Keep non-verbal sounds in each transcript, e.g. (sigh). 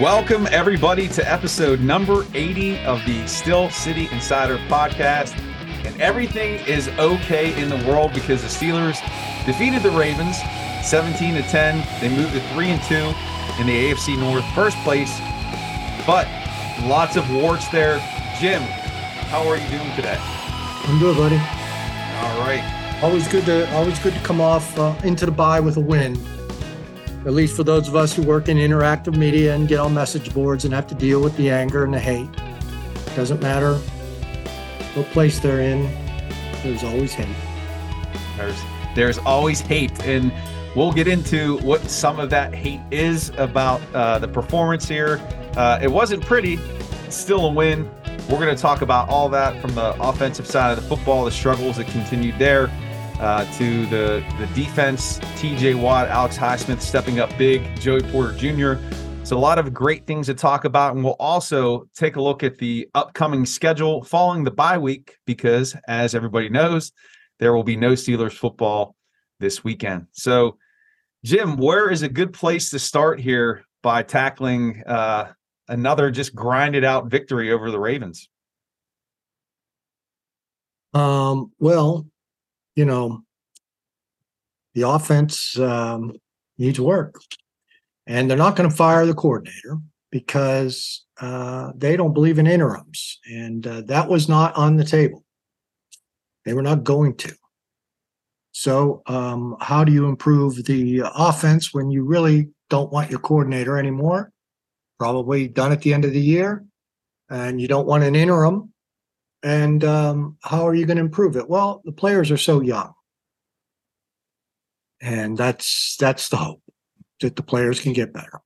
Welcome, everybody, to episode number 80 of the Steel City Insider podcast. And everything is okay in the world because the Steelers defeated the Ravens 17 to 10. They moved to 3 and 2 in the AFC North, first place. But lots of warts there. Jim, how are you doing today? I'm good, buddy. All right. Always good to always good to come off uh, into the bye with a win. At least for those of us who work in interactive media and get on message boards and have to deal with the anger and the hate. Doesn't matter what place they're in. There's always hate. There's there's always hate, and we'll get into what some of that hate is about uh, the performance here. Uh, it wasn't pretty, still a win. We're going to talk about all that from the offensive side of the football, the struggles that continued there, uh, to the the defense. T.J. Watt, Alex Highsmith stepping up big, Joey Porter Jr. So a lot of great things to talk about, and we'll also take a look at the upcoming schedule following the bye week because, as everybody knows, there will be no Steelers football this weekend. So, Jim, where is a good place to start here by tackling uh, another just grinded out victory over the Ravens? Um, well, you know, the offense um, needs work, and they're not going to fire the coordinator because uh, they don't believe in interims, and uh, that was not on the table. They were not going to. So, um, how do you improve the offense when you really don't want your coordinator anymore? Probably done at the end of the year, and you don't want an interim. And um, how are you going to improve it? Well, the players are so young, and that's that's the hope that the players can get better.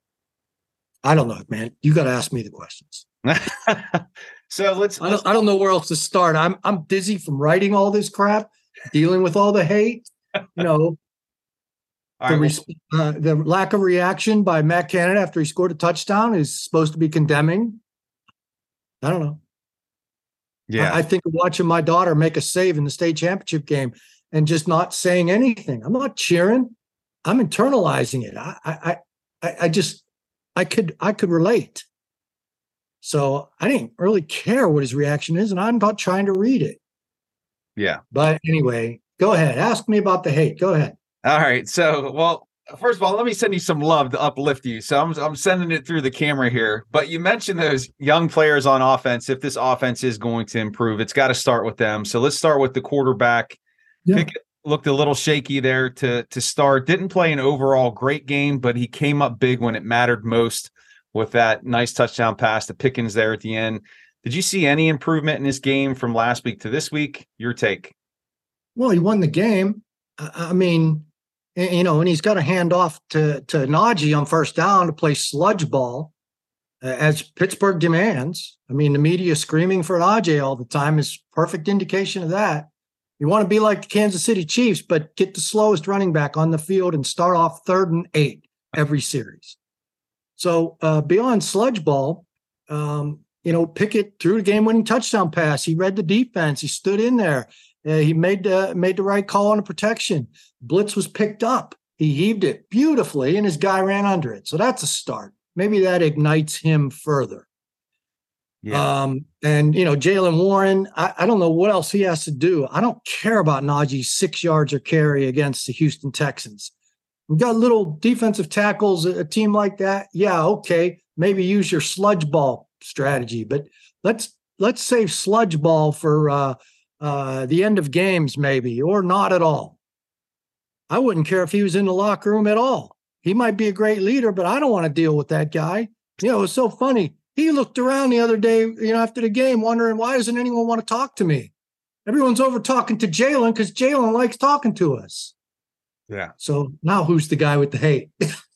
I don't know, man. You got to ask me the questions. (laughs) so let's. I don't, I don't know where else to start. I'm I'm dizzy from writing all this crap, dealing with all the hate. You know, (laughs) the, right, res- uh, the lack of reaction by Matt Canada after he scored a touchdown is supposed to be condemning. I don't know. Yeah, I, I think watching my daughter make a save in the state championship game and just not saying anything. I'm not cheering. I'm internalizing it. I I I, I just I could I could relate. So I didn't really care what his reaction is, and I'm not trying to read it. yeah. But anyway, go ahead. Ask me about the hate. Go ahead. All right. So, well, first of all, let me send you some love to uplift you. So I'm I'm sending it through the camera here. But you mentioned those young players on offense. If this offense is going to improve, it's got to start with them. So let's start with the quarterback. Yeah. Pickett looked a little shaky there to to start. Didn't play an overall great game, but he came up big when it mattered most with that nice touchdown pass to Pickens there at the end. Did you see any improvement in this game from last week to this week? Your take. Well, he won the game. I, I mean, y- you know, and he's got to hand off to to Najee on first down to play sludge ball, uh, as Pittsburgh demands. I mean, the media screaming for Najee all the time is perfect indication of that. You want to be like the Kansas City Chiefs, but get the slowest running back on the field and start off third and eight every series. So uh, beyond sludge ball, um, you know, Pickett threw the game-winning touchdown pass. He read the defense. He stood in there. Uh, he made uh, made the right call on the protection. Blitz was picked up. He heaved it beautifully, and his guy ran under it. So that's a start. Maybe that ignites him further. Um, and you know, Jaylen Warren, I, I don't know what else he has to do. I don't care about Najee's six yards or carry against the Houston Texans. We've got little defensive tackles, a, a team like that. Yeah, okay. Maybe use your sludge ball strategy, but let's let's save sludge ball for uh uh the end of games, maybe, or not at all. I wouldn't care if he was in the locker room at all. He might be a great leader, but I don't want to deal with that guy. You know, it's so funny. He looked around the other day, you know, after the game, wondering why doesn't anyone want to talk to me? Everyone's over talking to Jaylen because Jaylen likes talking to us. Yeah. So now who's the guy with the hate?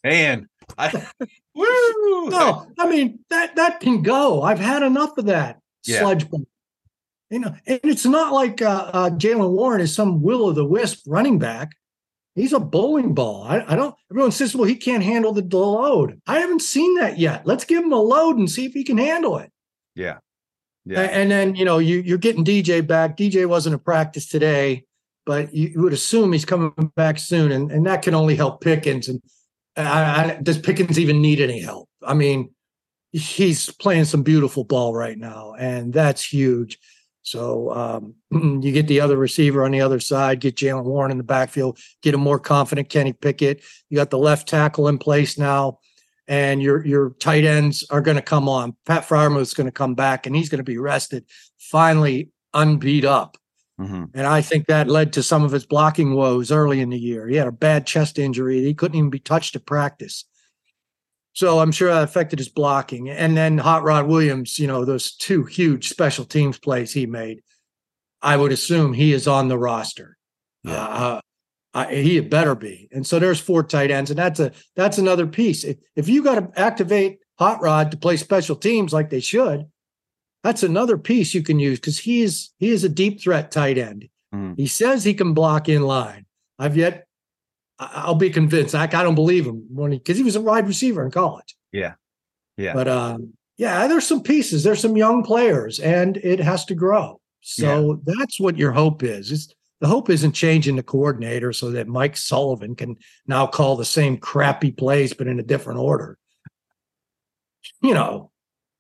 Man, I, (laughs) woo! no, I mean that that can go. I've had enough of that Yeah. sludge. You know, and it's not like uh, uh, Jaylen Warren is some will o' the wisp running back. He's a bowling ball. I, I don't. Everyone says, "Well, he can't handle the, the load." I haven't seen that yet. Let's give him a load and see if he can handle it. Yeah. Yeah. And then you know you you're getting DJ back. DJ wasn't in practice today, but you, you would assume he's coming back soon, and, and that can only help Pickens. And I, I, does Pickens even need any help? I mean, he's playing some beautiful ball right now, and that's huge. So um, (clears throat) you get the other receiver on the other side, get Jaylen Warren in the backfield, get a more confident Kenny Pickett. You got the left tackle in place now, and your your tight ends are going to come on. Pat is going to come back, and he's going to be rested, finally unbeat up. Mm-hmm. And I think that led to some of his blocking woes early in the year. He had a bad chest injury; he couldn't even be touched at practice. So I'm sure that affected his blocking. And then Hot Rod Williams, you know, those two huge special teams plays he made. I would assume he is on the roster. Yeah. Uh, uh, he had better be. And so there's four tight ends, and that's a that's another piece. If, if you got to activate Hot Rod to play special teams like they should, that's another piece you can use because he is he is a deep threat tight end. Mm. He says he can block in line. I've yet I'll be convinced. I, I don't believe him when he because he was a wide receiver in college. Yeah, yeah. But um, yeah, there's some pieces. There's some young players, and it has to grow. So yeah. that's what your hope is. It's, the hope isn't changing the coordinator so that Mike Sullivan can now call the same crappy plays but in a different order. You know,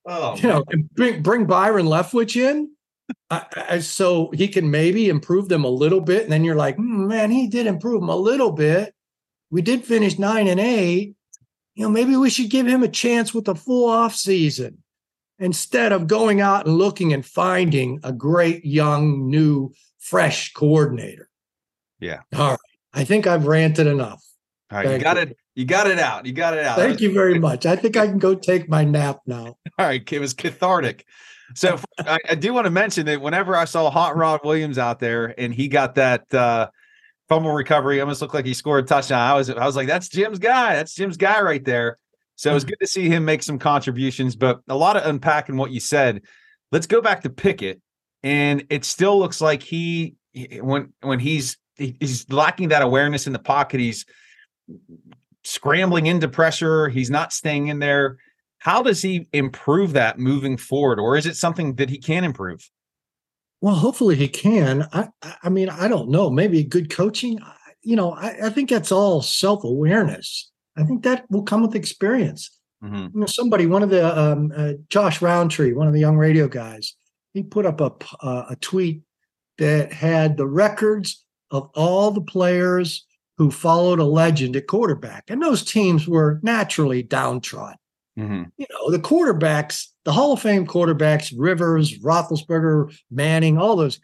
oh, you know, bring bring Byron Leftwich in I, so he can maybe improve them a little bit. And then you're like, mm, man, he did improve them a little bit. We did finish nine and eight. You know, maybe we should give him a chance with a full off season instead of going out and looking and finding a great young, new, fresh coordinator. Yeah. All right. I think I've ranted enough. All right. Thank you got you. it. You got it out. You got it out. Thank you very much. I think I can go take my nap now. All right. It was cathartic. So (laughs) I, I, do want to mention that whenever I saw Hot Rod Williams out there and he got that uh, fumble recovery, almost looked like he scored a touchdown. I was I was like, that's Jim's guy. That's Jim's guy right there. So it was good to see him make some contributions, but a lot of unpacking what you said. Let's go back to Pickett, and it still looks like he when when he's he's lacking that awareness in the pocket. He's scrambling into pressure. He's not staying in there. How does he improve that moving forward, or is it something that he can improve? Well, hopefully he can. I, I mean, I don't know. Maybe good coaching. You know, I, I think that's all self awareness. I think that will come with experience. Mm-hmm. You know, somebody, one of the um, uh, Josh Rowntree, one of the young radio guys, he put up a uh, a tweet that had the records of all the players who followed a legend at quarterback, and those teams were naturally downtrodden. Mm-hmm. You know, the quarterbacks, the Hall of Fame quarterbacks, Rivers, Roethlisberger, Manning, all those,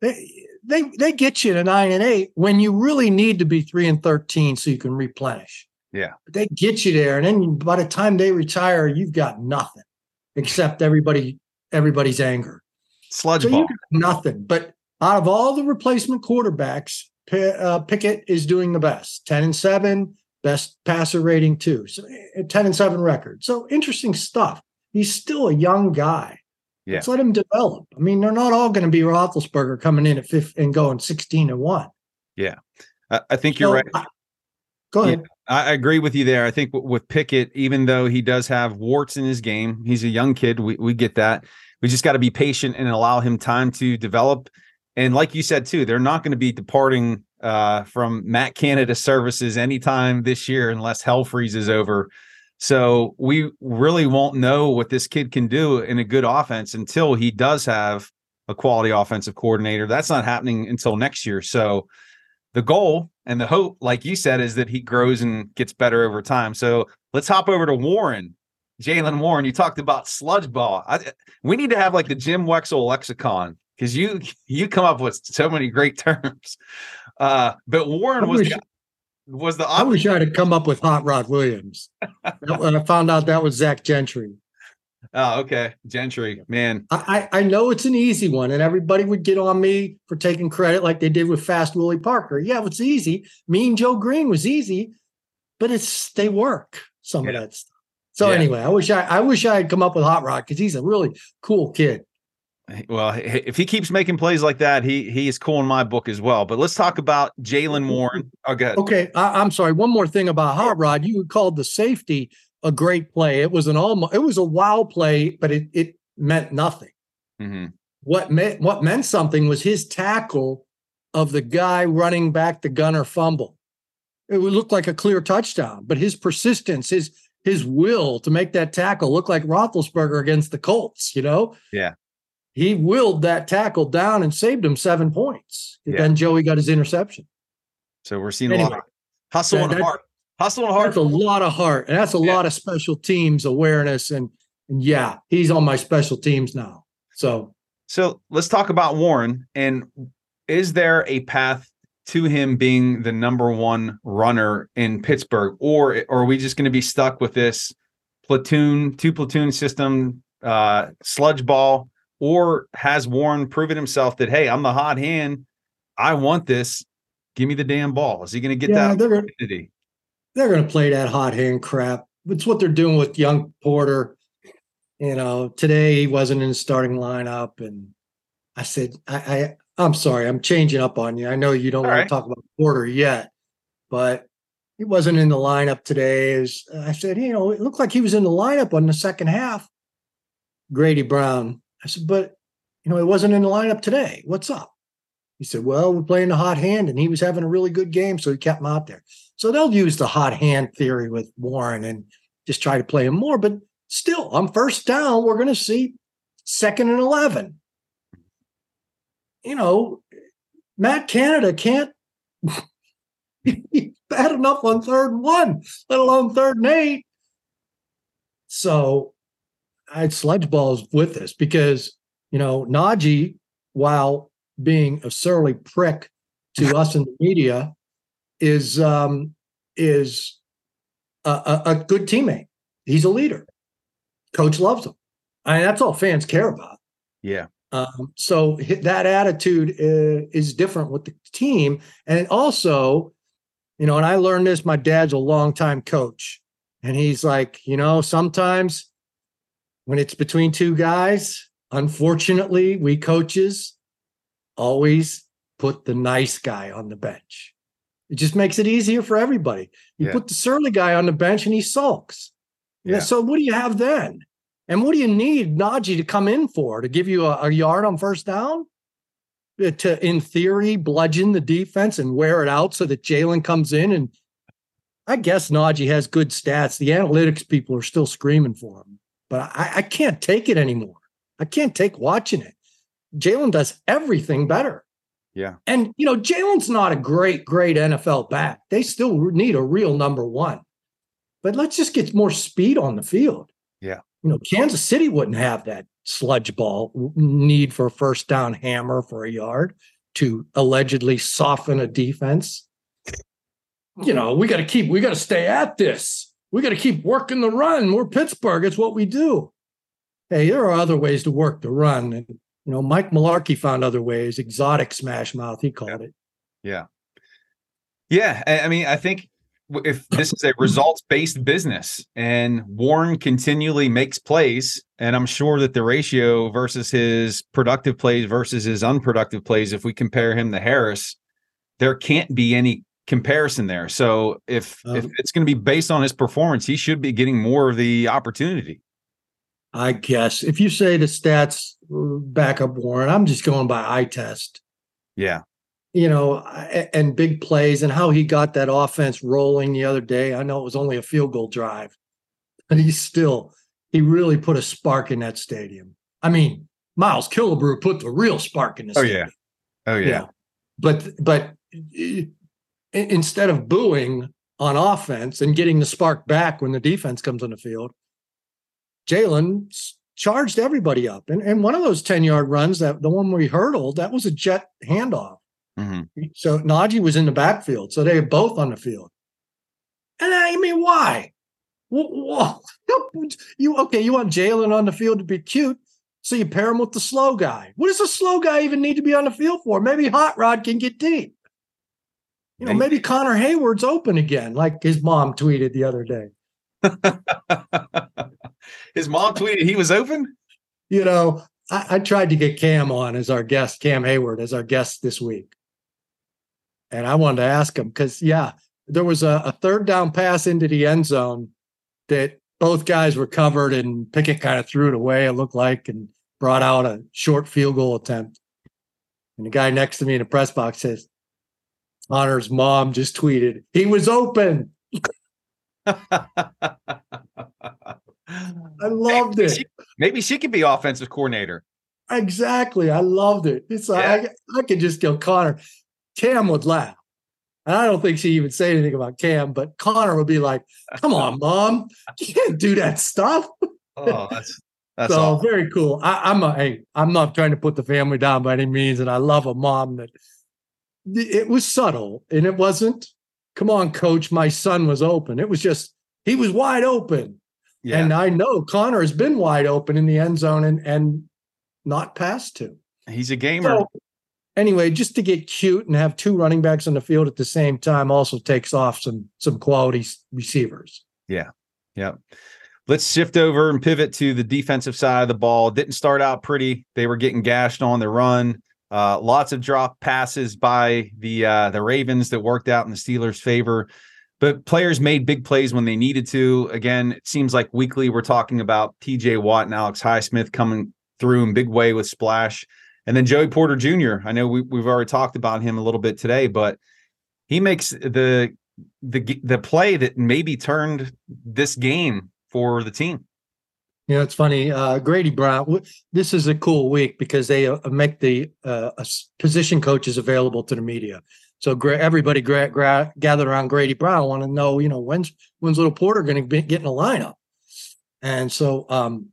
they they they get you to nine and eight when you really need to be three and thirteen so you can replenish. Yeah, but they get you there, and then by the time they retire, you've got nothing except everybody everybody's anger. Sludge so ball, nothing. But out of all the replacement quarterbacks, uh, Pickett is doing the best. Ten and seven, best passer rating too. So eh, 10 and 7 record. So interesting stuff. He's still a young guy. Yeah. Let's let him develop. I mean, they're not all going to be Roethlisberger coming in at fifth and going 16 and 1. Yeah. I think you're right. I, go ahead. Yeah, I agree with you there. I think with Pickett, even though he does have warts in his game, he's a young kid. We, we get that. We just got to be patient and allow him time to develop. And like you said, too, they're not going to be departing uh, from Matt Canada Services anytime this year unless hell freezes over. So we really won't know what this kid can do in a good offense until he does have a quality offensive coordinator. That's not happening until next year. So the goal and the hope, like you said, is that he grows and gets better over time. So let's hop over to Warren. Jaylen Warren, you talked about sludge ball. I, we need to have like the Jim Wexell lexicon because you you come up with so many great (laughs) terms. Uh, but Warren was the, was the. I wish I had come up with Hot Rod Williams. when I found out that was Zach Gentry. Oh, okay, Gentry, man. I I know it's an easy one, and everybody would get on me for taking credit like they did with Fast Willie Parker. Yeah, it's easy. Mean Joe Greene was easy, but it's they work some yeah. of that stuff. So yeah. anyway, I wish I I wish I had come up with Hot Rod because he's a really cool kid. Well, if he keeps making plays like that, he he is cool in my book as well. But let's talk about Jaylen Warren. Oh. Okay, I, am sorry. One more thing about Hot Rod. You called the safety a great play. It was an almost. It was a wow play, but it it meant nothing. Mm-hmm. What meant what meant something was his tackle of the guy running back the gunner fumble. It would look like a clear touchdown, but his persistence, his his will to make that tackle look like Roethlisberger against the Colts. You know, Yeah. He willed that tackle down and saved him seven points. Yeah. Then Joey got his interception. So we're seeing a lot of hustle that- and that- heart. Hustle and heart. That's a lot of heart, and that's a Yeah. lot of special teams awareness. And, and yeah, he's on my special teams now. So So let's talk about Warren. And is there a path to him being the number one runner in Pittsburgh, or, or are we just going to be stuck with this platoon, two platoon system, uh, sludge ball? Or has Warren proven himself that hey, I'm the hot hand. I want this. Give me the damn ball. Is he going to get yeah, that they're gonna, opportunity? they're going to play that hot hand crap. It's what they're doing with young Porter. You know, today he wasn't in the starting lineup, and I said, I, I I'm sorry, I'm changing up on you. I know you don't All want right. to talk about Porter yet, but he wasn't in the lineup today. Is I said, you know, it looked like he was in the lineup on the second half. Grady Brown. I said, but you know, he wasn't in the lineup today. What's up? He said, well, we're playing the hot hand, and he was having a really good game, so he kept him out there. So they'll use the hot hand theory with Warren and just try to play him more. But still, on first down, we're going to see second and 11. You know, Matt Canada can't. (laughs) Bad enough on third and one, let alone third and eight. So I'd sludge balls with this because, you know, Najee, while being a surly prick to (laughs) us in the media, is um, is a, a, a good teammate. He's a leader. Coach loves him. I mean, that's all fans care about. Yeah. Um, so that attitude uh, is different with the team, and also, you know, and I learned this. My dad's a longtime coach, and he's like, you know, sometimes when it's between two guys, unfortunately, we coaches always put the nice guy on the bench. It just makes it easier for everybody. You Yeah. put the surly guy on the bench and he sulks. Yeah. Yeah. So what do you have then? And what do you need Najee to come in for? To give you a, a yard on first down? Uh, To, in theory, bludgeon the defense and wear it out so that Jaylen comes in and I guess Najee has good stats. The analytics people are still screaming for him, but I, I can't take it anymore. I can't take watching it. Jaylen does everything better. Yeah. And, you know, Jaylen's not a great, great NFL back. They still need a real number one. But let's just get more speed on the field. Yeah. You know, Kansas City wouldn't have that sludge ball need for a first down hammer for a yard to allegedly soften a defense. You know, we got to keep, we got to stay at this. We got to keep working the run. We're Pittsburgh. It's what we do. Hey, there are other ways to work the run. And, you know, Mike Mularkey found other ways, exotic smash mouth, he called it. Yeah. Yeah. I I mean, I think if this is a (laughs) results based business and Warren continually makes plays, and I'm sure that the ratio versus his productive plays versus his unproductive plays, if we compare him to Harris, there can't be any comparison there. So if if Um, it's going to be based on his performance, he should be getting more of the opportunity. I guess if you say the stats uh, back up Warren, I'm just going by eye test. Yeah. you know, and big plays and how he got that offense rolling the other day. I know it was only a field goal drive, but he still, he really put a spark in that stadium. I mean, Miles Killebrew put the real spark in the Oh, stadium. yeah. Oh yeah. But, but i- instead of booing on offense and getting the spark back when the defense comes on the field, Jaylen charged everybody up. And, and one of those 10 yard runs, that the one where he hurdled, that was a jet handoff. Mhm. So Najee was in the backfield, so they were both on the field. And I mean, why? Wha- (laughs) You okay? You want Jaylen on the field to be cute, so you pair him with the slow guy. What does the slow guy even need to be on the field for? Maybe Hot Rod can get deep. You know, maybe Connor Heyward's open again, like his mom tweeted the other day. (laughs) his mom tweeted he was open. You know, I, I tried to get Cam on as our guest, Cam Heyward as our guest this week. And I wanted to ask him because, yeah, there was a, a third down pass into the end zone that both guys were covered and Pickett kind of threw it away, it looked like, and brought out a short field goal attempt. And the guy next to me in the press box says, Connor's mom just tweeted, he was open. I (laughs) loved maybe it. She, maybe she could be offensive coordinator. Exactly. I loved it. It's like I, I could just go Connor. Cam would laugh. And I don't think she even say anything about Cam, but Connor would be like, "Come on, (laughs) mom, you can't do that stuff." Oh, that's that's so very cool. I, I'm a hey, I'm not trying to put the family down by any means, and I love a mom that it was subtle and it wasn't. Come on, coach, my son was open. It was just he was wide open, Yeah. and I know Connor has been wide open in the end zone and and not passed to. He's a gamer. So anyway, just to get cute and have two running backs on the field at the same time also takes off some some quality receivers. Yeah. Yeah. Let's shift over and pivot to the defensive side of the ball. Didn't start out pretty. They were getting gashed on the run. Uh, lots of drop passes by the uh, the Ravens that worked out in the Steelers' favor. But players made big plays when they needed to. Again, it seems like weekly we're talking about TJ Watt and Alex Highsmith coming through in big way with splash. And then Joey Porter Jr. I know we, we've already talked about him a little bit today, but he makes the the the play that maybe turned this game for the team. You know, it's funny. Uh, Grady Brown. This is a cool week because they uh, make the uh, position coaches available to the media. So gra- everybody gra- gra- gathered around Grady Brown want to know, you know, when's when's Little Porter going to get in the lineup? And so um,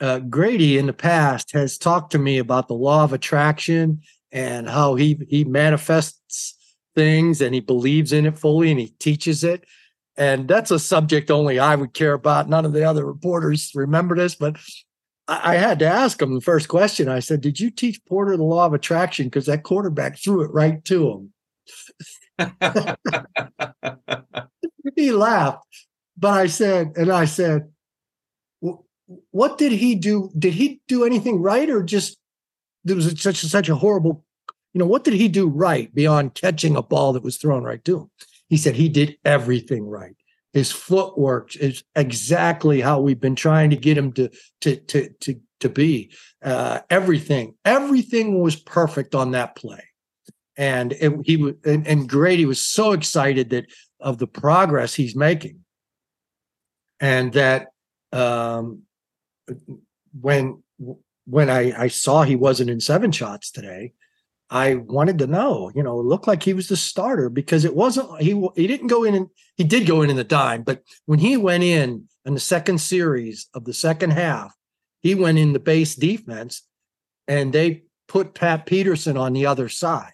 uh, Grady in the past has talked to me about the law of attraction and how he he manifests things and he believes in it fully and he teaches it. And that's a subject only I would care about. None of the other reporters remember this, but I, I had to ask him the first question. I said, Did you teach Porter the law of attraction? Because that quarterback threw it right to him. (laughs) he laughed. But I said, and I said, what did he do? Did he do anything right or just there was such such a horrible, you know, what did he do right beyond catching a ball that was thrown right to him? He said he did everything right. His footwork is exactly how we've been trying to get him to to to to to be. Uh, everything, everything was perfect on that play, and it, he was and, and Grady was so excited that of the progress he's making, and that um, when when I I saw he wasn't in seven shots today, I wanted to know, you know, it looked like he was the starter because it wasn't he he didn't go in and he did go in in the dime, but when he went in in the second series of the second half, he went in the base defense and they put Pat Peterson on the other side.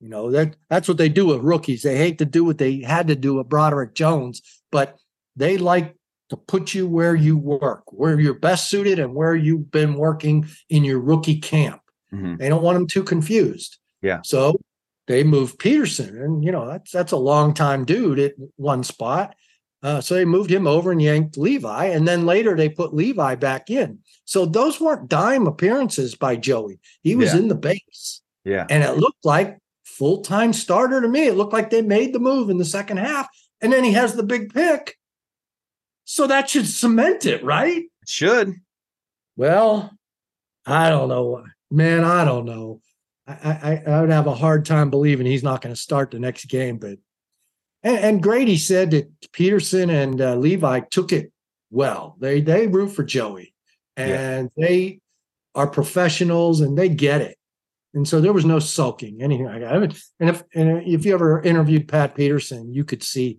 You know, that that's what they do with rookies. They hate to do what they had to do with Broderick Jones, but they like to put you where you work, where you're best suited and where you've been working in your rookie camp. Mhm. They don't want them too confused. Yeah. So they moved Peterson, and you know that's that's a long time dude at one spot. Uh, so they moved him over and yanked Levi, and then later they put Levi back in. So those weren't dime appearances by Joey. He was Yeah. in the base, Yeah. and it looked like full time starter to me. It looked like they made the move in the second half, and then he has the big pick. So that should cement it, right? It should. Well, I don't know, man. I don't know. I, I, I would have a hard time believing he's not going to start the next game. But and, and Grady said that Peterson and uh, Levi took it well. They they root for Joey, and they are professionals and they get it. And so there was no sulking, anything like that. I mean, and if and if you ever interviewed Pat Peterson, you could see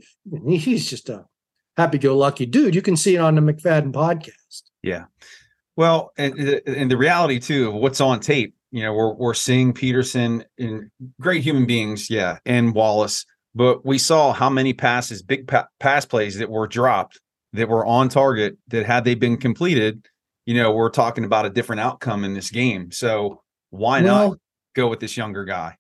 he's just a happy-go-lucky dude. You can see it on the McFadden podcast. Yeah. Well, and, and the reality too of what's on tape, you know, we're we're seeing Peterson in great human beings, yeah, and Wallace, but we saw how many passes, big pa- pass plays that were dropped that were on target that had they been completed, you know, we're talking about a different outcome in this game. So why Well, not go with this younger guy?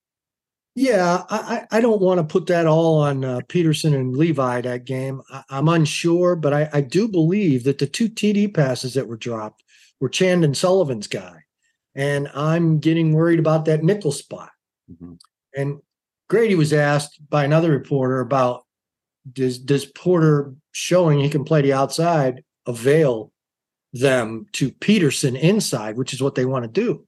Yeah, I, I don't want to put that all on uh, Peterson and Levi that game. I, I'm unsure, but I, I do believe that the two TD passes that were dropped were Chandon Sullivan's guy, and I'm getting worried about that nickel spot. Mhm. And Grady was asked by another reporter about does does Porter showing he can play the outside avail them to Peterson inside, which is what they want to do.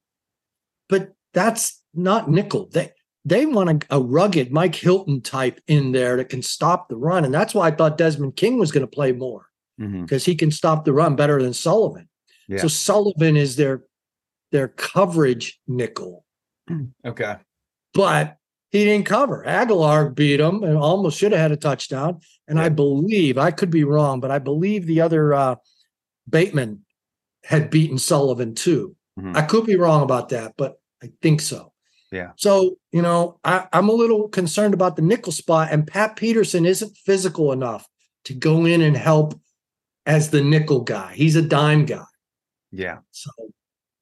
But that's not nickel. They they want a, a rugged Mike Hilton type in there that can stop the run, and that's why I thought Desmond King was going to play more. because mm-hmm. he can stop the run better than Sullivan. Yeah. So Sullivan is their their coverage nickel. Okay. But he didn't cover. Agholor beat him and almost should have had a touchdown. And I believe, I could be wrong, but I believe the other uh, Bateman had beaten Sullivan too. Mm-hmm. I could be wrong about that, but I think so. Yeah. So, you know, I, I'm a little concerned about the nickel spot, and Pat Peterson isn't physical enough to go in and help as the nickel guy. He's a dime guy. Yeah. So,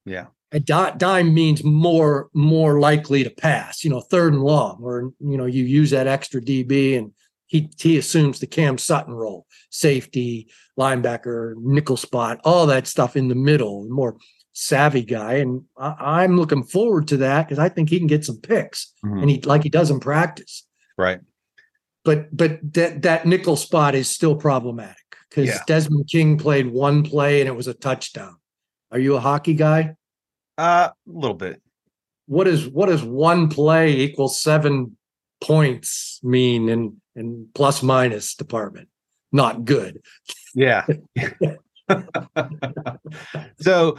yeah. A dime means more more likely to pass, you know, third and long, or you know, you use that extra DB and he he assumes the Cam Sutton role, safety, linebacker, nickel spot, all that stuff in the middle, more savvy guy, and I, am looking forward to that because I think he can get some picks, mm-hmm. and he like he does in practice. Right. But but that that nickel spot is still problematic because yeah. Desmond King played one play and it was a touchdown. Are you a hockey guy? Uh, a little bit. What is what does one play equal seven points mean in in plus minus department? Not good. Yeah. (laughs) so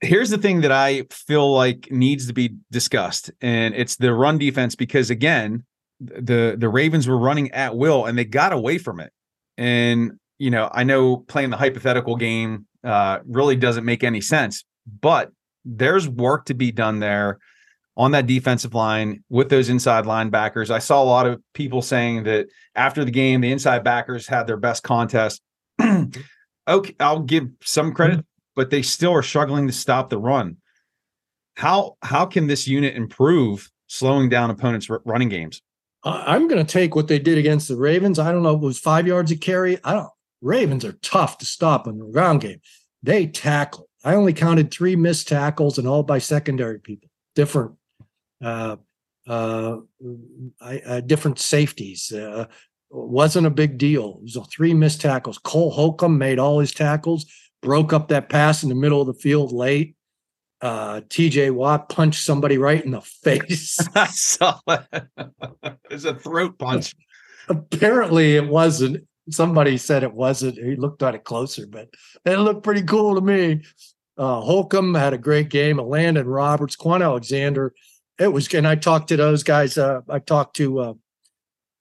here's the thing that I feel like needs to be discussed, and it's the run defense because again, the the Ravens were running at will and they got away from it. And you know, I know playing the hypothetical game uh, really doesn't make any sense, but there's work to be done there on that defensive line with those inside linebackers. I saw a lot of people saying that after the game, the inside backers had their best contest. (clears throat) okay, I'll give some credit but they still are struggling to stop the run. How how can this unit improve slowing down opponents' running games? I'm going to take what they did against the Ravens. I don't know if it was five yards of carry. I don't. Ravens are tough to stop in the ground game. They tackle. I only counted three missed tackles and all by secondary people, different, uh, uh, uh different safeties. Uh, wasn't a big deal. It was three missed tackles. Cole Holcomb made all his tackles broke up that pass in the middle of the field late. Uh, TJ Watt punched somebody right in the (laughs) face. (laughs) I saw it. it's a throat punch. Apparently, it wasn't. Somebody said it wasn't. He looked at it closer, but it looked pretty cool to me. Uh, Holcomb had a great game. Landon Roberts, Kwon Alexander. It was, and I talked to those guys. Uh, I talked to uh,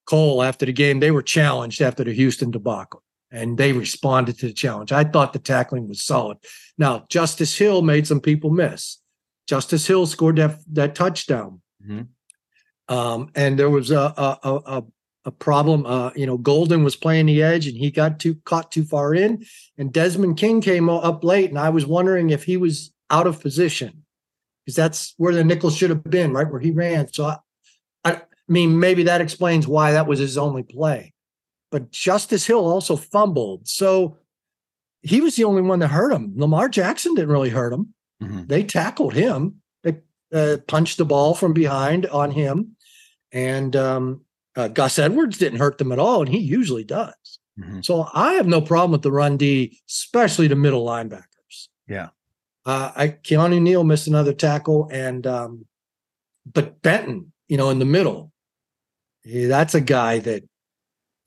Cole after the game. They were challenged after the Houston debacle and they responded to the challenge. I thought the tackling was solid. Now, Justice Hill made some people miss. Justice Hill scored that that touchdown, mm-hmm. um, and there was a a, a, a problem. Uh, you know, Golden was playing the edge, and he got too caught too far in, and Desmond King came up late, and I was wondering if he was out of position because that's where the nickel should have been, right where he ran. So, I, I mean, maybe that explains why that was his only play but Justice Hill also fumbled. So he was the only one that hurt him. Lamar Jackson didn't really hurt him. Mm-hmm. They tackled him. They uh, punched the ball from behind on him. And um, uh, Gus Edwards didn't hurt them at all, and he usually does. Mm-hmm. So I have no problem with the run D, especially the middle linebackers. Yeah. Uh, I Keanu Neal missed another tackle, and um, but Benton, you know, in the middle, that's a guy that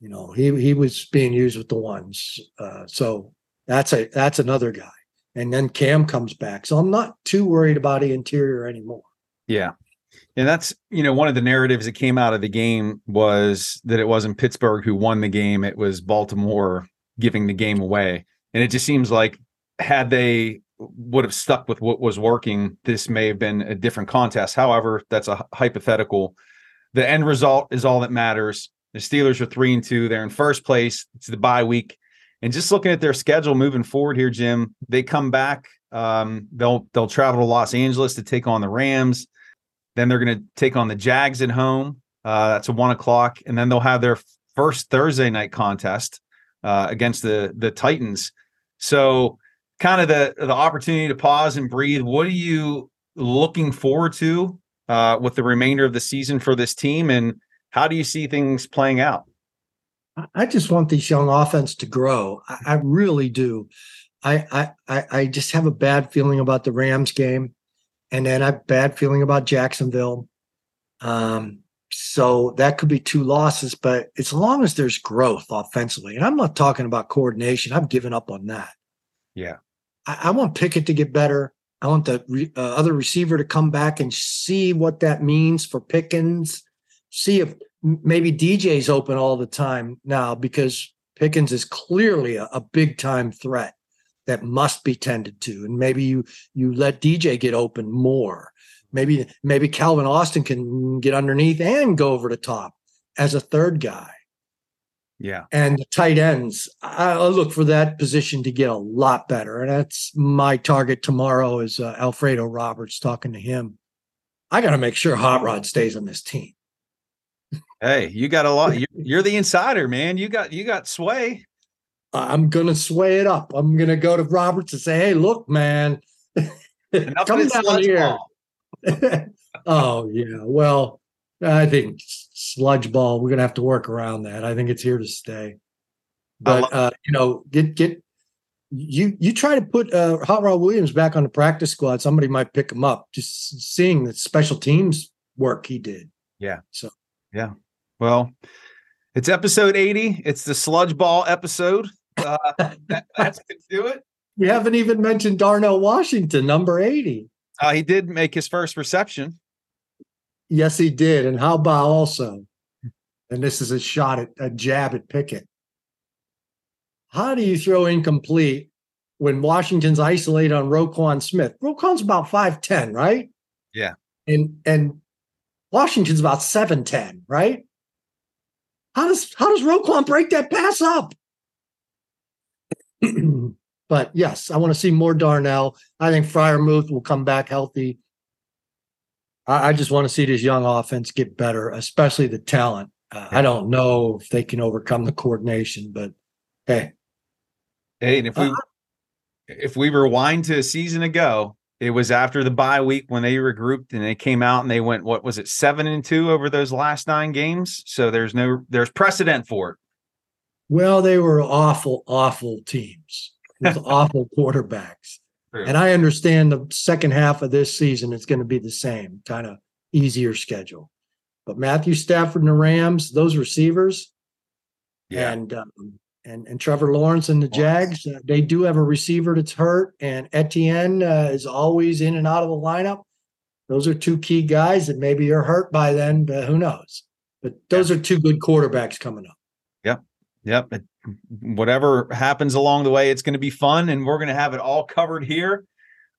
you know, he he was being used with the ones. Uh, so that's a that's another guy. And then Cam comes back. So I'm not too worried about the interior anymore. Yeah. And that's, you know, one of the narratives that came out of the game was that it wasn't Pittsburgh who won the game, it was Baltimore giving the game away. And it just seems like had they would have stuck with what was working, this may have been a different contest. However, that's a hypothetical. The end result is all that matters. The Steelers are three and two. They're in first place. It's the bye week. And just looking at their schedule moving forward here, Jim, they come back. Um, they'll they'll travel to Los Angeles to take on the Rams. Then they're going to take on the Jags at home. Uh, that's a one o'clock, and then they'll have their first Thursday night contest uh, against the the Titans. So, kind of the the opportunity to pause and breathe. What are you looking forward to uh, with the remainder of the season for this team, and how do you see things playing out? I just want this young offense to grow. I, I really do. I, I I just have a bad feeling about the Rams game, and then I have bad feeling about Jacksonville. Um, so that could be two losses, but as long as there's growth offensively, and I'm not talking about coordination, I've given up on that. Yeah. I, I want Pickett to get better. I want the re, uh, other receiver to come back and see what that means for Pickens. See if maybe DJ's open all the time now because Pickens is clearly a, a big time threat that must be tended to, and maybe you you let DJ get open more. Maybe maybe Calvin Austin can get underneath and go over the top as a third guy. Yeah. And the tight ends, I, look for that position to get a lot better. And that's my target tomorrow is uh, Alfredo Roberts talking to him. I got to make sure Hot Rod stays on this team. Hey, you got a lot. (laughs) You're the insider, man. You got you got sway. I'm gonna sway it up. I'm gonna go to Roberts and say, "Hey, look, man, (laughs) come down here." (laughs) oh yeah. Well, I think sludge ball. We're gonna have to work around that. I think it's here to stay. But uh, you know, get get you you try to put uh, Hot Rod Williams back on the practice squad. Somebody might pick him up. Just seeing the special teams work he did. Yeah. So yeah. Well, it's episode 80. It's the sludge ball episode. Uh, (laughs) that, that's to do it. We haven't even mentioned Darnell Washington, number eighty. Uh, he did make his first reception. Yes, he did. And how about also? And this is a shot at a jab at Pickett. How do you throw incomplete when Washington's isolated on Roquan Smith? Roquan's about 5'10, right? Yeah. And and Washington's about 7'10, right? How does how does Roquan break that pass up? (clears throat) but yes, I want to see more Darnell. I think Freiermuth will come back healthy. I, I just want to see this young offense get better, especially the talent. Uh, I don't know if they can overcome the coordination, but hey, Hey, and if we Uh, if we rewind to a season ago, it was after the bye week when they regrouped and they came out and they went, what was it, seven and two over those last nine games? So there's no there's precedent for it. Well, they were awful, awful teams with (laughs) awful quarterbacks. True. And I understand the second half of this season it's going to be the same, kind of easier schedule. But Matthew Stafford and the Rams, those receivers, Yeah. and um, and and Trevor Lawrence and the Jags, uh, they do have a receiver that's hurt, and Etienne uh, is always in and out of the lineup. Those are two key guys that maybe you're hurt by then, but who knows? But those are two good quarterbacks coming up. Yep. Whatever happens along the way, it's going to be fun. And we're going to have it all covered here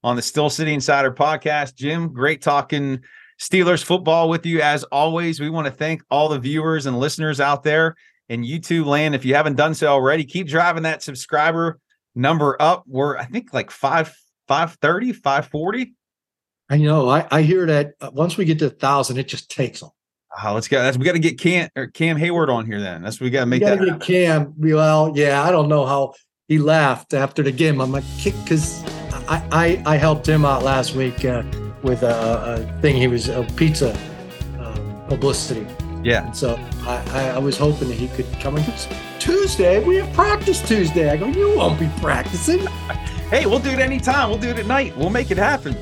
on the Steel City Insider podcast. Jim, great talking Steelers football with you as always. We want to thank all the viewers and listeners out there in YouTube land. If you haven't done so already, keep driving that subscriber number up. We're, I think, like five, 530, 540. I know. I, I hear that uh, once we get to a thousand, it just takes them. Uh, let's go. That's, we got to get Cam or Cam Heyward on here then. That's what we got to make that. get Cam. Well, yeah, I don't know how he laughed after the game. I'm like, because I, I I helped him out last week uh, with a, a thing. He was a pizza um, publicity, Yeah. and so I, I, I was hoping that he could come. It's Tuesday, we have practice Tuesday. I go, you won't be practicing. (laughs) Hey, we'll do it anytime. We'll do it at night. We'll make it happen.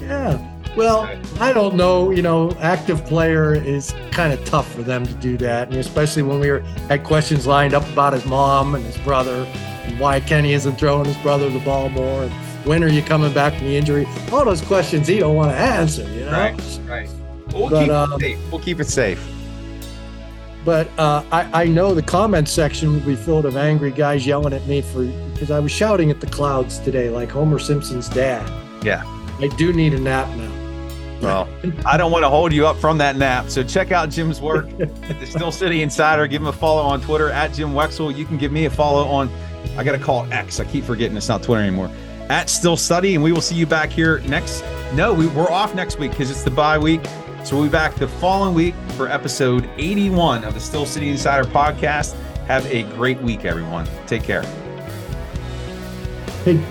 Yeah. Well, I don't know. You know, active player is kind of tough for them to do that, and especially when we were had questions lined up about his mom and his brother, and why Kenny isn't throwing his brother the ball more, and when are you coming back from the injury? All those questions he don't want to answer. You know. Right. Right. We'll But, keep um, it safe. We'll keep it safe. But uh, I, I know the comment section will be filled of angry guys yelling at me for because I was shouting at the clouds today, like Homer Simpson's dad. Yeah. I do need a nap now. Well, I don't want to hold you up from that nap. So check out Jim's work at (laughs) the Steel City Insider. Give him a follow on Twitter at Jim Wexell. You can give me a follow on, I got to call X. I keep forgetting it's not Twitter anymore. At Steel Study. And we will see you back here next. No, we, we're off next week because it's the bye week. So we'll be back the following week for episode 81 of the Steel City Insider podcast. Have a great week, everyone. Take care. Hey,